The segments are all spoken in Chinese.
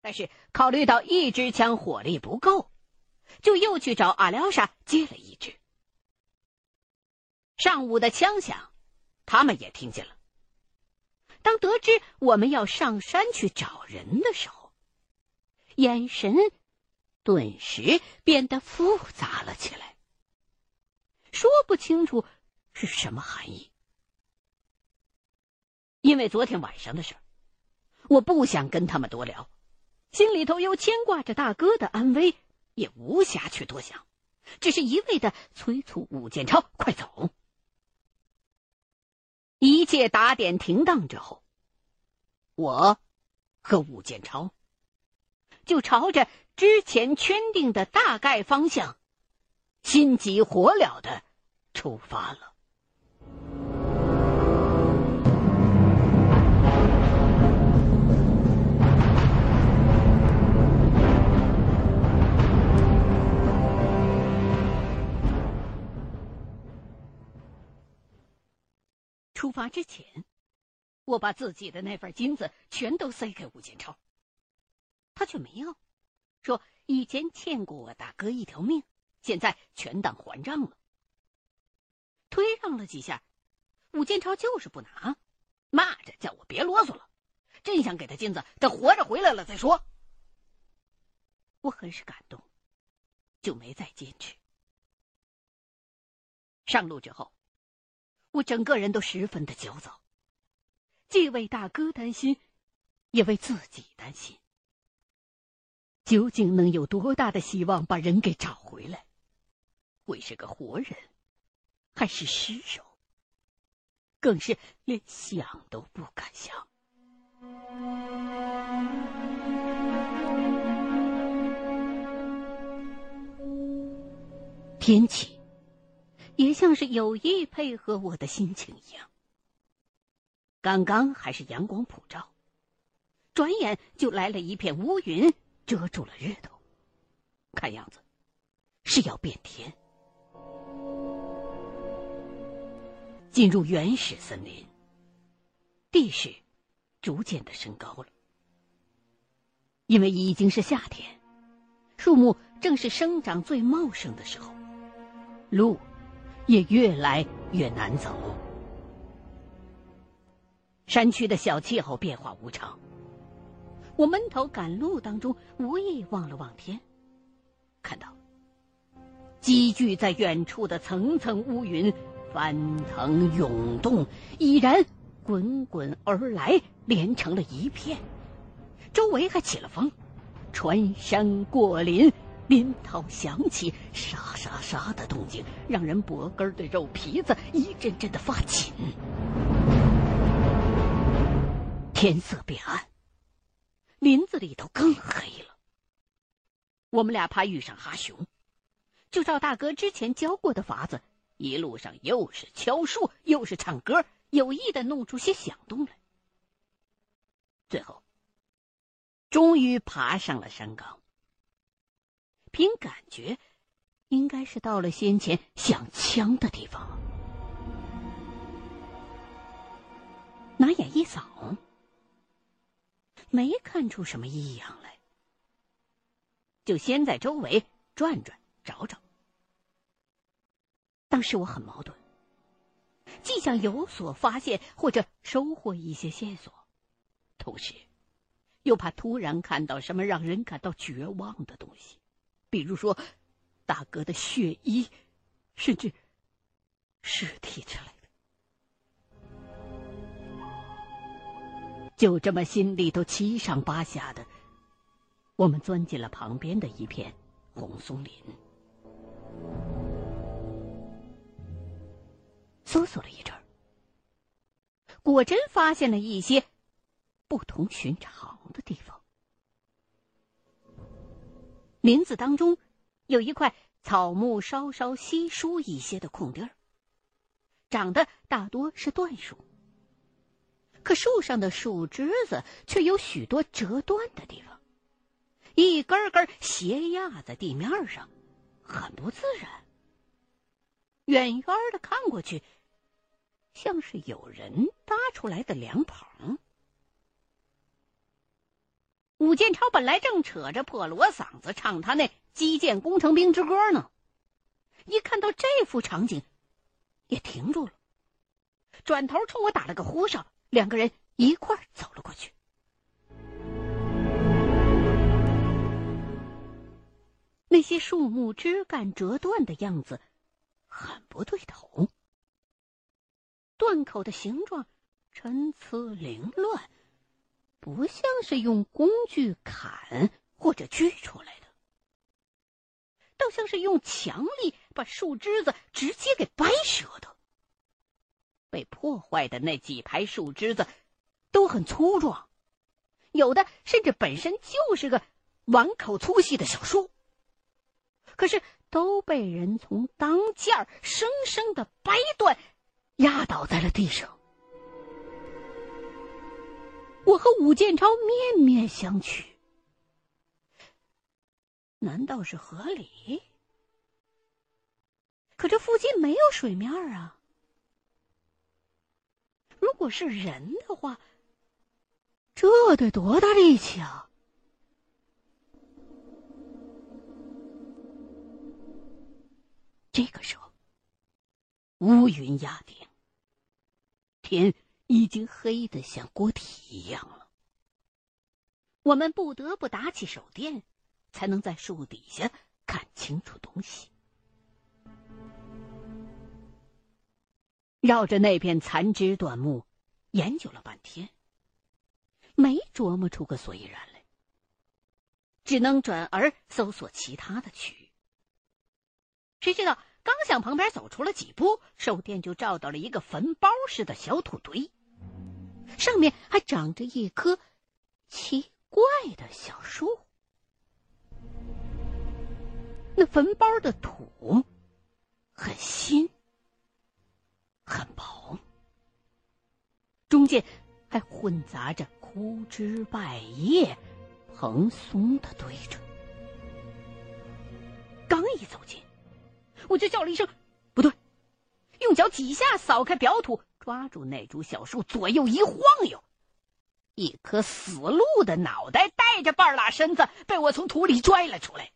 但是考虑到一支枪火力不够，就又去找阿廖沙借了一支。上午的枪响，他们也听见了。当得知我们要上山去找人的时候，眼神顿时变得复杂了起来，说不清楚是什么含义。因为昨天晚上的事儿，我不想跟他们多聊，心里头又牵挂着大哥的安危，也无暇去多想，只是一味的催促武建超快走。一切打点停当之后，我和武建超就朝着之前圈定的大概方向，心急火燎的出发了。出发之前，我把自己的那份金子全都塞给吴建超，他却没要，说以前欠过我大哥一条命，现在全当还账了。推让了几下，吴建超就是不拿，骂着叫我别啰嗦了，真想给他金子，等活着回来了再说。我很是感动，就没再坚持。上路之后。我整个人都十分的焦躁，既为大哥担心，也为自己担心。究竟能有多大的希望把人给找回来？会是个活人，还是尸首？更是连想都不敢想。天气。也像是有意配合我的心情一样。刚刚还是阳光普照，转眼就来了一片乌云，遮住了日头。看样子是要变天。进入原始森林，地势逐渐的升高了，因为已经是夏天，树木正是生长最茂盛的时候，路。也越来越难走。山区的小气候变化无常，我闷头赶路当中，无意望了望天，看到积聚在远处的层层乌云翻腾涌动，已然滚滚而来，连成了一片，周围还起了风，穿山过林。林涛响起，沙沙沙的动静，让人脖根的肉皮子一阵阵的发紧。天色变暗，林子里头更黑了。我们俩怕遇上哈熊，就照大哥之前教过的法子，一路上又是敲树，又是唱歌，有意的弄出些响动来。最后，终于爬上了山岗。凭感觉，应该是到了先前响枪的地方。拿眼一扫，没看出什么异样来，就先在周围转转找找。当时我很矛盾，既想有所发现或者收获一些线索，同时又怕突然看到什么让人感到绝望的东西。比如说，大哥的血衣，甚至尸体之类的，就这么心里头七上八下的，我们钻进了旁边的一片红松林，搜索了一阵儿，果真发现了一些不同寻常的地方。林子当中，有一块草木稍稍稀疏一些的空地儿，长得大多是椴树，可树上的树枝子却有许多折断的地方，一根根斜压在地面上，很不自然。远远的看过去，像是有人搭出来的凉棚。武建超本来正扯着破锣嗓子唱他那基建工程兵之歌呢，一看到这幅场景，也停住了，转头冲我打了个呼哨，两个人一块走了过去。那些树木枝干折断的样子，很不对头。断口的形状参差凌乱，不像是用工具砍或者锯出来的，倒像是用强力把树枝子直接给掰折的。被破坏的那几排树枝子都很粗壮，有的甚至本身就是个碗口粗细的小树。可是都被人从当间儿生生的掰断，压倒在了地上。我和武建超面面相觑，难道是河里？可这附近没有水面啊！如果是人的话，这得多大力气啊！这个时候，乌云压顶，天已经黑得像锅底一样了。我们不得不打起手电，才能在树底下看清楚东西。绕着那片残枝断木研究了半天，没琢磨出个所以然来，只能转而搜索其他的区域。谁知道，刚向旁边走出了几步，手电就照到了一个坟包似的小土堆，上面还长着一棵奇怪的小树。那坟包的土很新、很薄，中间还混杂着枯枝败叶、蓬松的堆着。刚一走近。我就叫了一声：“不对！”用脚几下扫开表土，抓住那株小树，左右一晃悠，一颗死鹿的脑袋带着半拉身子被我从土里拽了出来。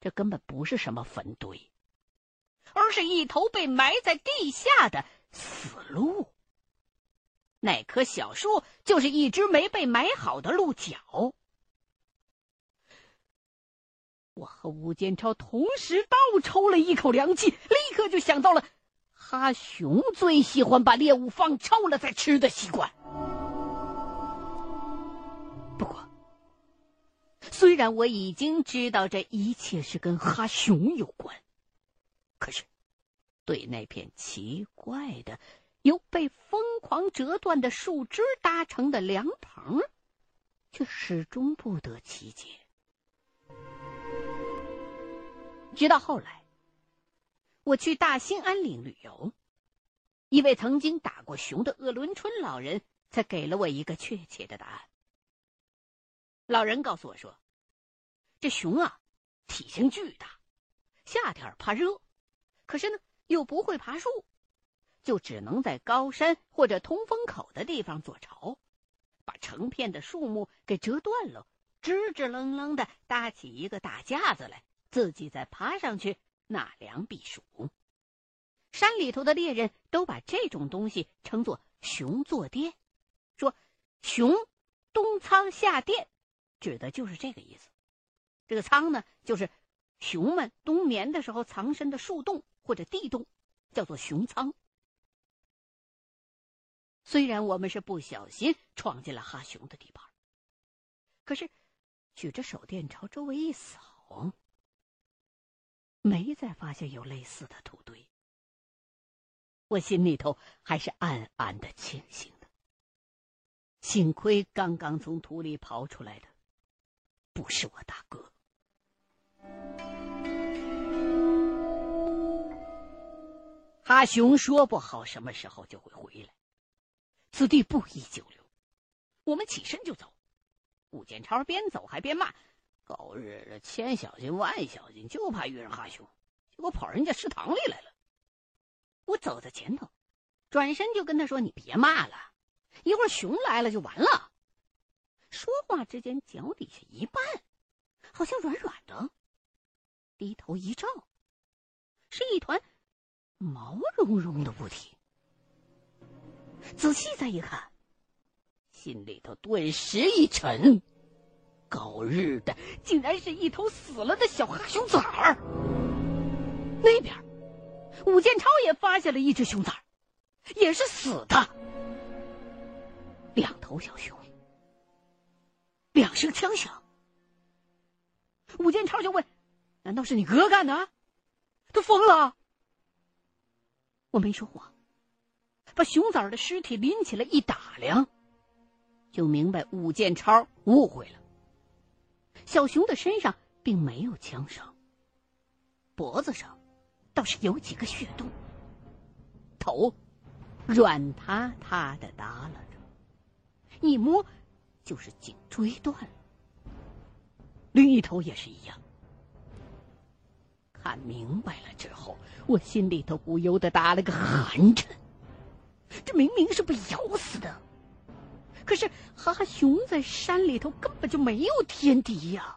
这根本不是什么坟堆，而是一头被埋在地下的死鹿。那棵小树就是一只没被埋好的鹿角。我和吴建超同时倒抽了一口凉气，立刻就想到了哈熊最喜欢把猎物放臭了再吃的习惯。不过，虽然我已经知道这一切是跟哈熊有关，可是对那片奇怪的、由被疯狂折断的树枝搭成的凉棚，却始终不得其解。直到后来，我去大兴安岭旅游，一位曾经打过熊的鄂伦春老人才给了我一个确切的答案。老人告诉我说：“这熊啊，体型巨大，夏天怕热，可是呢又不会爬树，就只能在高山或者通风口的地方做巢，把成片的树木给折断了，支支棱棱的搭起一个大架子来。”自己再爬上去纳凉避暑。山里头的猎人都把这种东西称作“熊坐垫”，说“熊冬仓夏垫”，指的就是这个意思。这个仓呢，就是熊们冬眠的时候藏身的树洞或者地洞，叫做熊仓。虽然我们是不小心闯进了哈熊的地盘，可是举着手电朝周围一扫。没再发现有类似的土堆，我心里头还是暗暗的庆幸的。幸亏刚刚从土里刨出来的不是我大哥。哈熊说不好什么时候就会回来，此地不宜久留。我们起身就走，武建超边走还边骂。狗日的，千小心万小心，就怕遇上哈熊，结果跑人家食堂里来了。我走在前头，转身就跟他说：“你别骂了，一会儿熊来了就完了。”说话之间，脚底下一绊，好像软软的。低头一照，是一团毛茸茸的物体。仔细再一看，心里头顿时一沉。狗日的，竟然是一头死了的小哈熊崽儿。那边，武建超也发现了一只熊崽儿，也是死的。两头小熊，两声枪响。武建超就问：“难道是你哥干的？他疯了？”我没说谎，把熊崽儿的尸体拎起来一打量，就明白武建超误会了。小熊的身上并没有枪伤，脖子上倒是有几个血洞，头软塌塌的耷拉着，一摸就是颈椎断了。另一头也是一样。看明白了之后，我心里头不由得打了个寒颤。这明明是被咬死的。可是哈哈熊在山里头根本就没有天敌呀，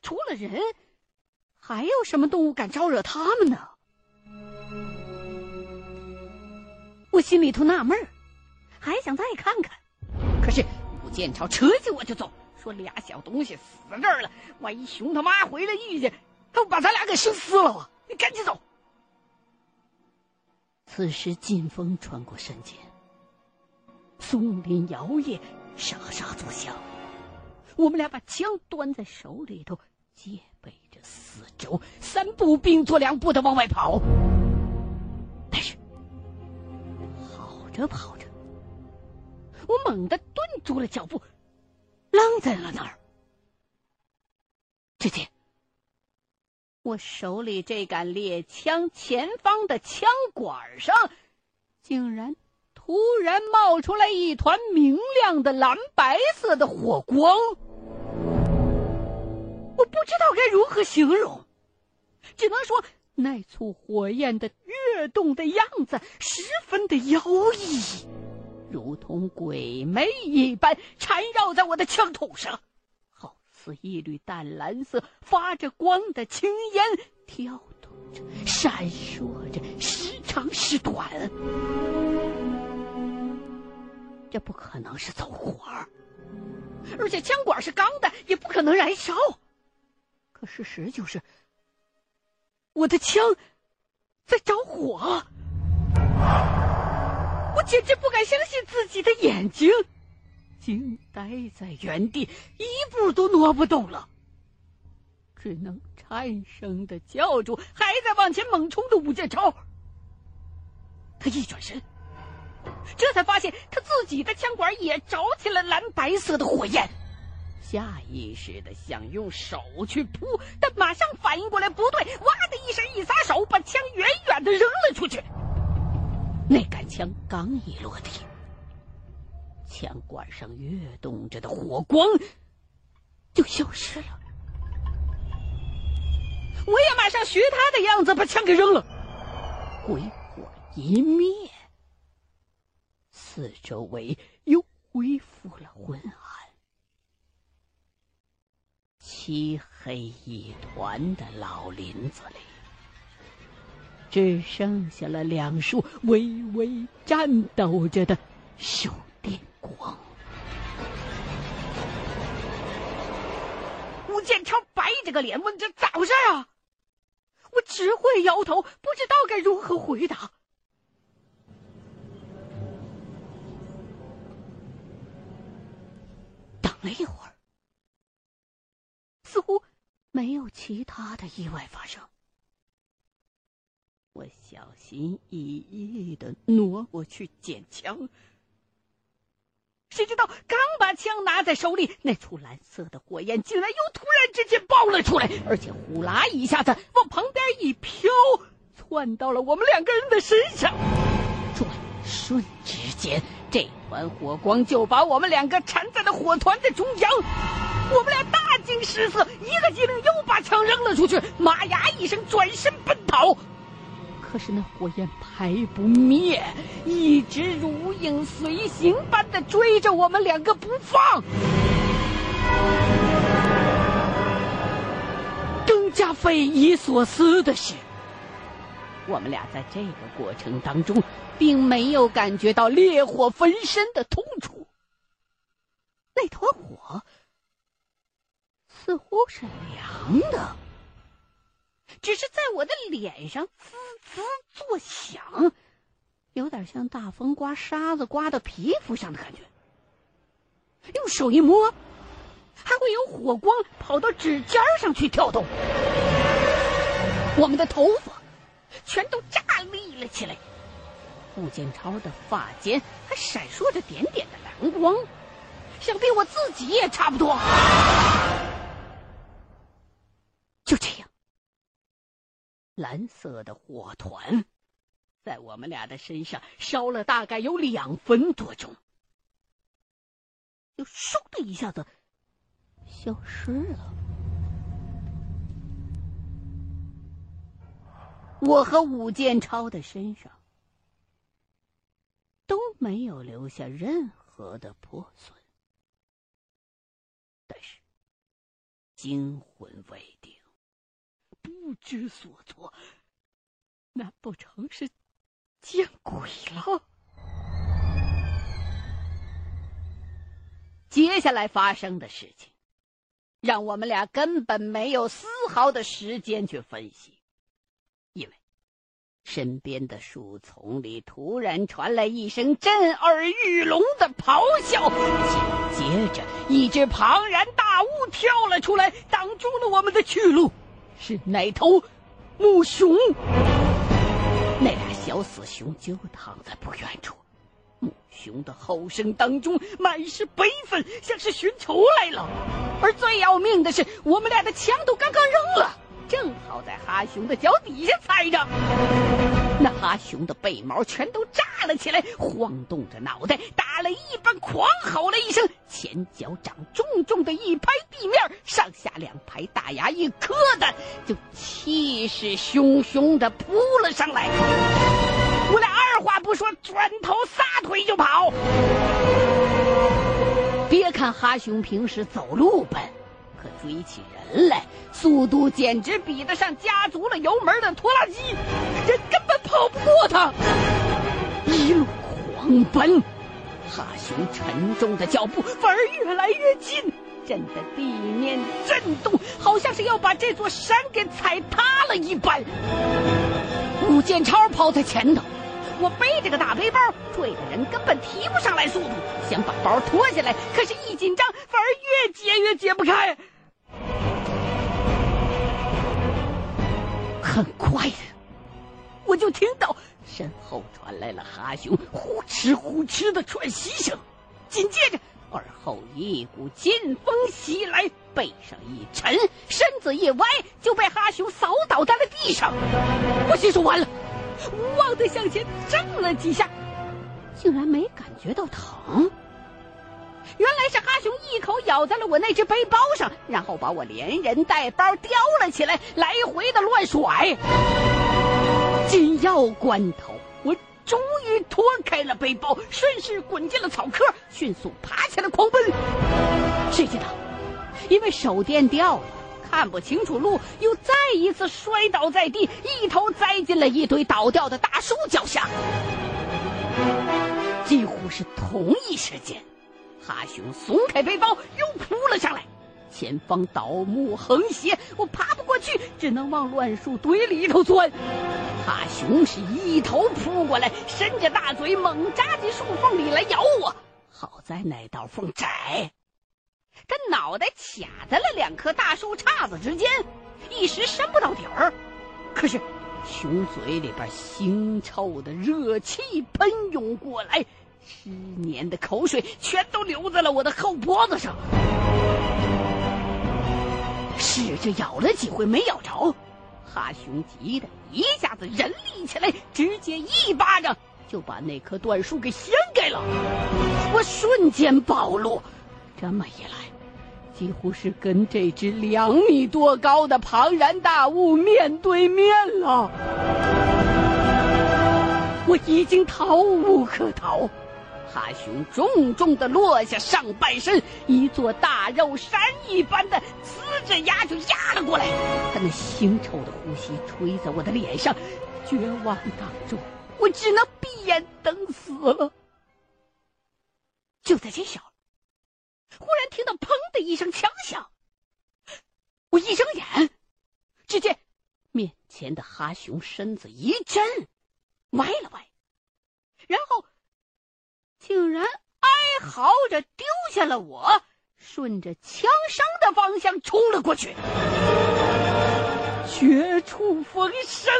除了人，还有什么动物敢招惹他们呢？我心里头纳闷儿，还想再看看，可是武建超扯起我就走，说俩小东西死在这儿了，万一熊他妈回来遇见，他不把咱俩给生撕了啊！你赶紧走。此时劲风穿过山间。松林摇曳，沙沙作响。我们俩把枪端在手里头，戒备着四周，三步并作两步的往外跑。但是跑着跑着，我猛地顿住了脚步，愣在了那儿。只见我手里这杆猎枪前方的枪管上，竟然……突然冒出来一团明亮的蓝白色的火光，我不知道该如何形容，只能说那簇火焰的跃动的样子十分的妖异，如同鬼魅一般缠绕在我的枪筒上，好似一缕淡蓝色发着光的青烟，跳动着，闪烁着，时长时短。这不可能是走火，而且枪管是钢的，也不可能燃烧。可事实就是，我的枪在着火。我简直不敢相信自己的眼睛，惊呆在原地，一步都挪不动了，只能颤声的叫住还在往前猛冲的武建超。他一转身。这才发现他自己的枪管也着起了蓝白色的火焰，下意识的想用手去扑，但马上反应过来不对，哇的一声一撒手，把枪远远的扔了出去。那杆枪刚一落地，枪管上跃动着的火光就消失了。我也马上学他的样子，把枪给扔了，鬼火一灭。四周围又恢复了昏暗，漆黑一团的老林子里，只剩下了两束微微颤抖着的手电光。吴建超白着个脸问：“这咋回事啊？”我只会摇头，不知道该如何回答。了一会儿，似乎没有其他的意外发生。我小心翼翼的挪过去捡枪，谁知道刚把枪拿在手里，那簇蓝色的火焰竟然又突然之间爆了出来，而且呼啦一下子往旁边一飘，窜到了我们两个人的身上。转瞬之间。这团火光就把我们两个缠在了火团的中央，我们俩大惊失色，一个机灵又把枪扔了出去，妈呀一声转身奔逃。可是那火焰排不灭，一直如影随形般的追着我们两个不放。更加匪夷所思的是，我们俩在这个过程当中，并没有感觉到烈火焚身的痛楚。那团火似乎是凉的，只是在我的脸上滋滋作响，有点像大风刮沙子刮到皮肤上的感觉。用手一摸，还会有火光跑到指尖上去跳动。我们的头发全都炸立了起来，顾建超的发间还闪烁着点点的蓝光，想必我自己也差不多。就这样，蓝色的火团在我们俩的身上烧了大概有两分多钟。就嗖的一下子消失了。我和武建超的身上都没有留下任何的破损，但是惊魂未定，不知所措。难不成是见鬼了？接下来发生的事情，让我们俩根本没有丝毫的时间去分析，身边的树丛里突然传来一声震耳欲聋的咆哮，紧接着一只庞然大物跳了出来，挡住了我们的去路。是哪头母熊？那俩小死熊就躺在不远处。母熊的吼声当中满是悲愤，像是寻仇来了。而最要命的是，我们俩的枪都刚刚扔了，正好在哈熊的脚底下踩着。那哈熊的背毛全都炸了起来，晃动着脑袋，打了一般狂吼了一声，前脚掌重重的一拍地面，上下两排大牙一磕的，就气势汹汹的扑了上来。我俩二话不说，转头撒腿就跑。别看哈熊平时走路笨，可追起人来，速度简直比得上加足了油门的拖拉机，人根本跑不过他。一路狂奔，哈熊沉重的脚步反而越来越近，震得地面震动，好像是要把这座山给踩塌了一般。武建超跑在前头。我背着个大背包，追的人根本提不上来速度。想把包脱下来，可是一紧张，反而越解越解不开。很快的，我就听到身后传来了哈熊呼哧呼哧的喘息声，紧接着耳后一股劲风袭来，背上一沉，身子一歪，就被哈熊扫倒在了地上。我心说完了。无望的向前挣了几下，竟然没感觉到疼。原来是哈熊一口咬在了我那只背包上，然后把我连人带包叼了起来，来回的乱甩。紧要关头，我终于脱开了背包，顺势滚进了草窠，迅速爬起来狂奔。谁知道，因为手电掉了。看不清楚路，又再一次摔倒在地，一头栽进了一堆倒掉的大树脚下。几乎是同一时间，哈熊松开背包，又扑了上来。前方倒木横斜，我爬不过去，只能往乱树堆里头钻。哈熊是一头扑过来，伸着大嘴猛扎进树缝里来咬我。好在那道缝窄。他脑袋卡在了两棵大树杈子之间，一时伸不到底儿。可是，熊嘴里边腥臭的热气喷涌过来，湿黏的口水全都流在了我的后脖子上。试着咬了几回没咬着，哈熊急得一下子人立起来，直接一巴掌就把那棵断树给掀开了。我瞬间暴露。这么一来，几乎是跟这只两米多高的庞然大物面对面了。我已经逃无可逃，哈熊重重的落下上半身，一座大肉山一般的呲着牙就压了过来。他那腥臭的呼吸吹在我的脸上，绝望当中，我只能闭眼等死了。就在这时候，忽然听到“砰”的一声枪响，我一睁眼，只见面前的哈熊身子一震，歪了歪，然后。竟然哀嚎着丢下了我，顺着枪声的方向冲了过去。绝处逢生，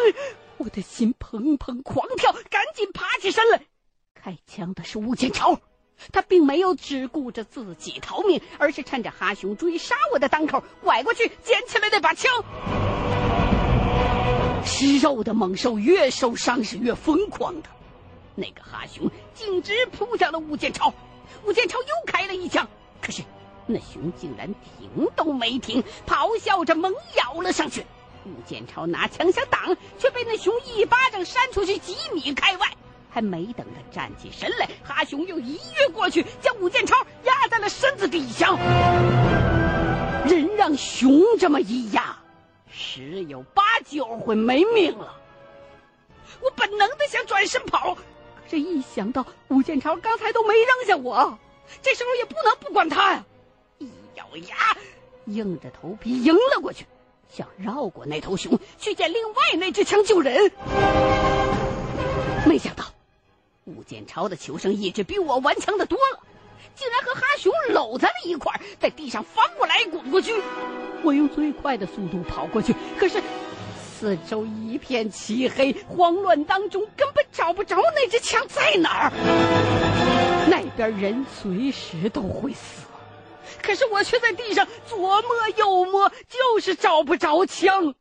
我的心砰砰狂跳，赶紧爬起身来。开枪的是吴建超，他并没有只顾着自己逃命，而是趁着哈熊追杀我的当口，拐过去捡起来那把枪。吃肉的猛兽越受伤是越疯狂的。那个哈熊径直扑向了吴建超，吴建超又开了一枪，可是那熊竟然停都没停，咆哮着猛咬了上去。吴建超拿枪想挡，却被那熊一巴掌扇出去几米开外。还没等他站起身来，哈熊又一跃过去，将吴建超压在了身子底下。人让熊这么一压，十有八九会没命了。我本能的想转身跑。这一想到吴建超刚才都没扔下我，这时候也不能不管他呀！一咬牙，硬着头皮迎了过去，想绕过那头熊去捡另外那只枪救人。没想到吴建超的求生意志比我顽强的多了，竟然和哈熊搂在了一块，在地上翻过来滚过去。我用最快的速度跑过去，可是。四周一片漆黑，慌乱当中根本找不着那支枪在哪儿。那边人随时都会死，可是我却在地上左摸右摸，就是找不着枪。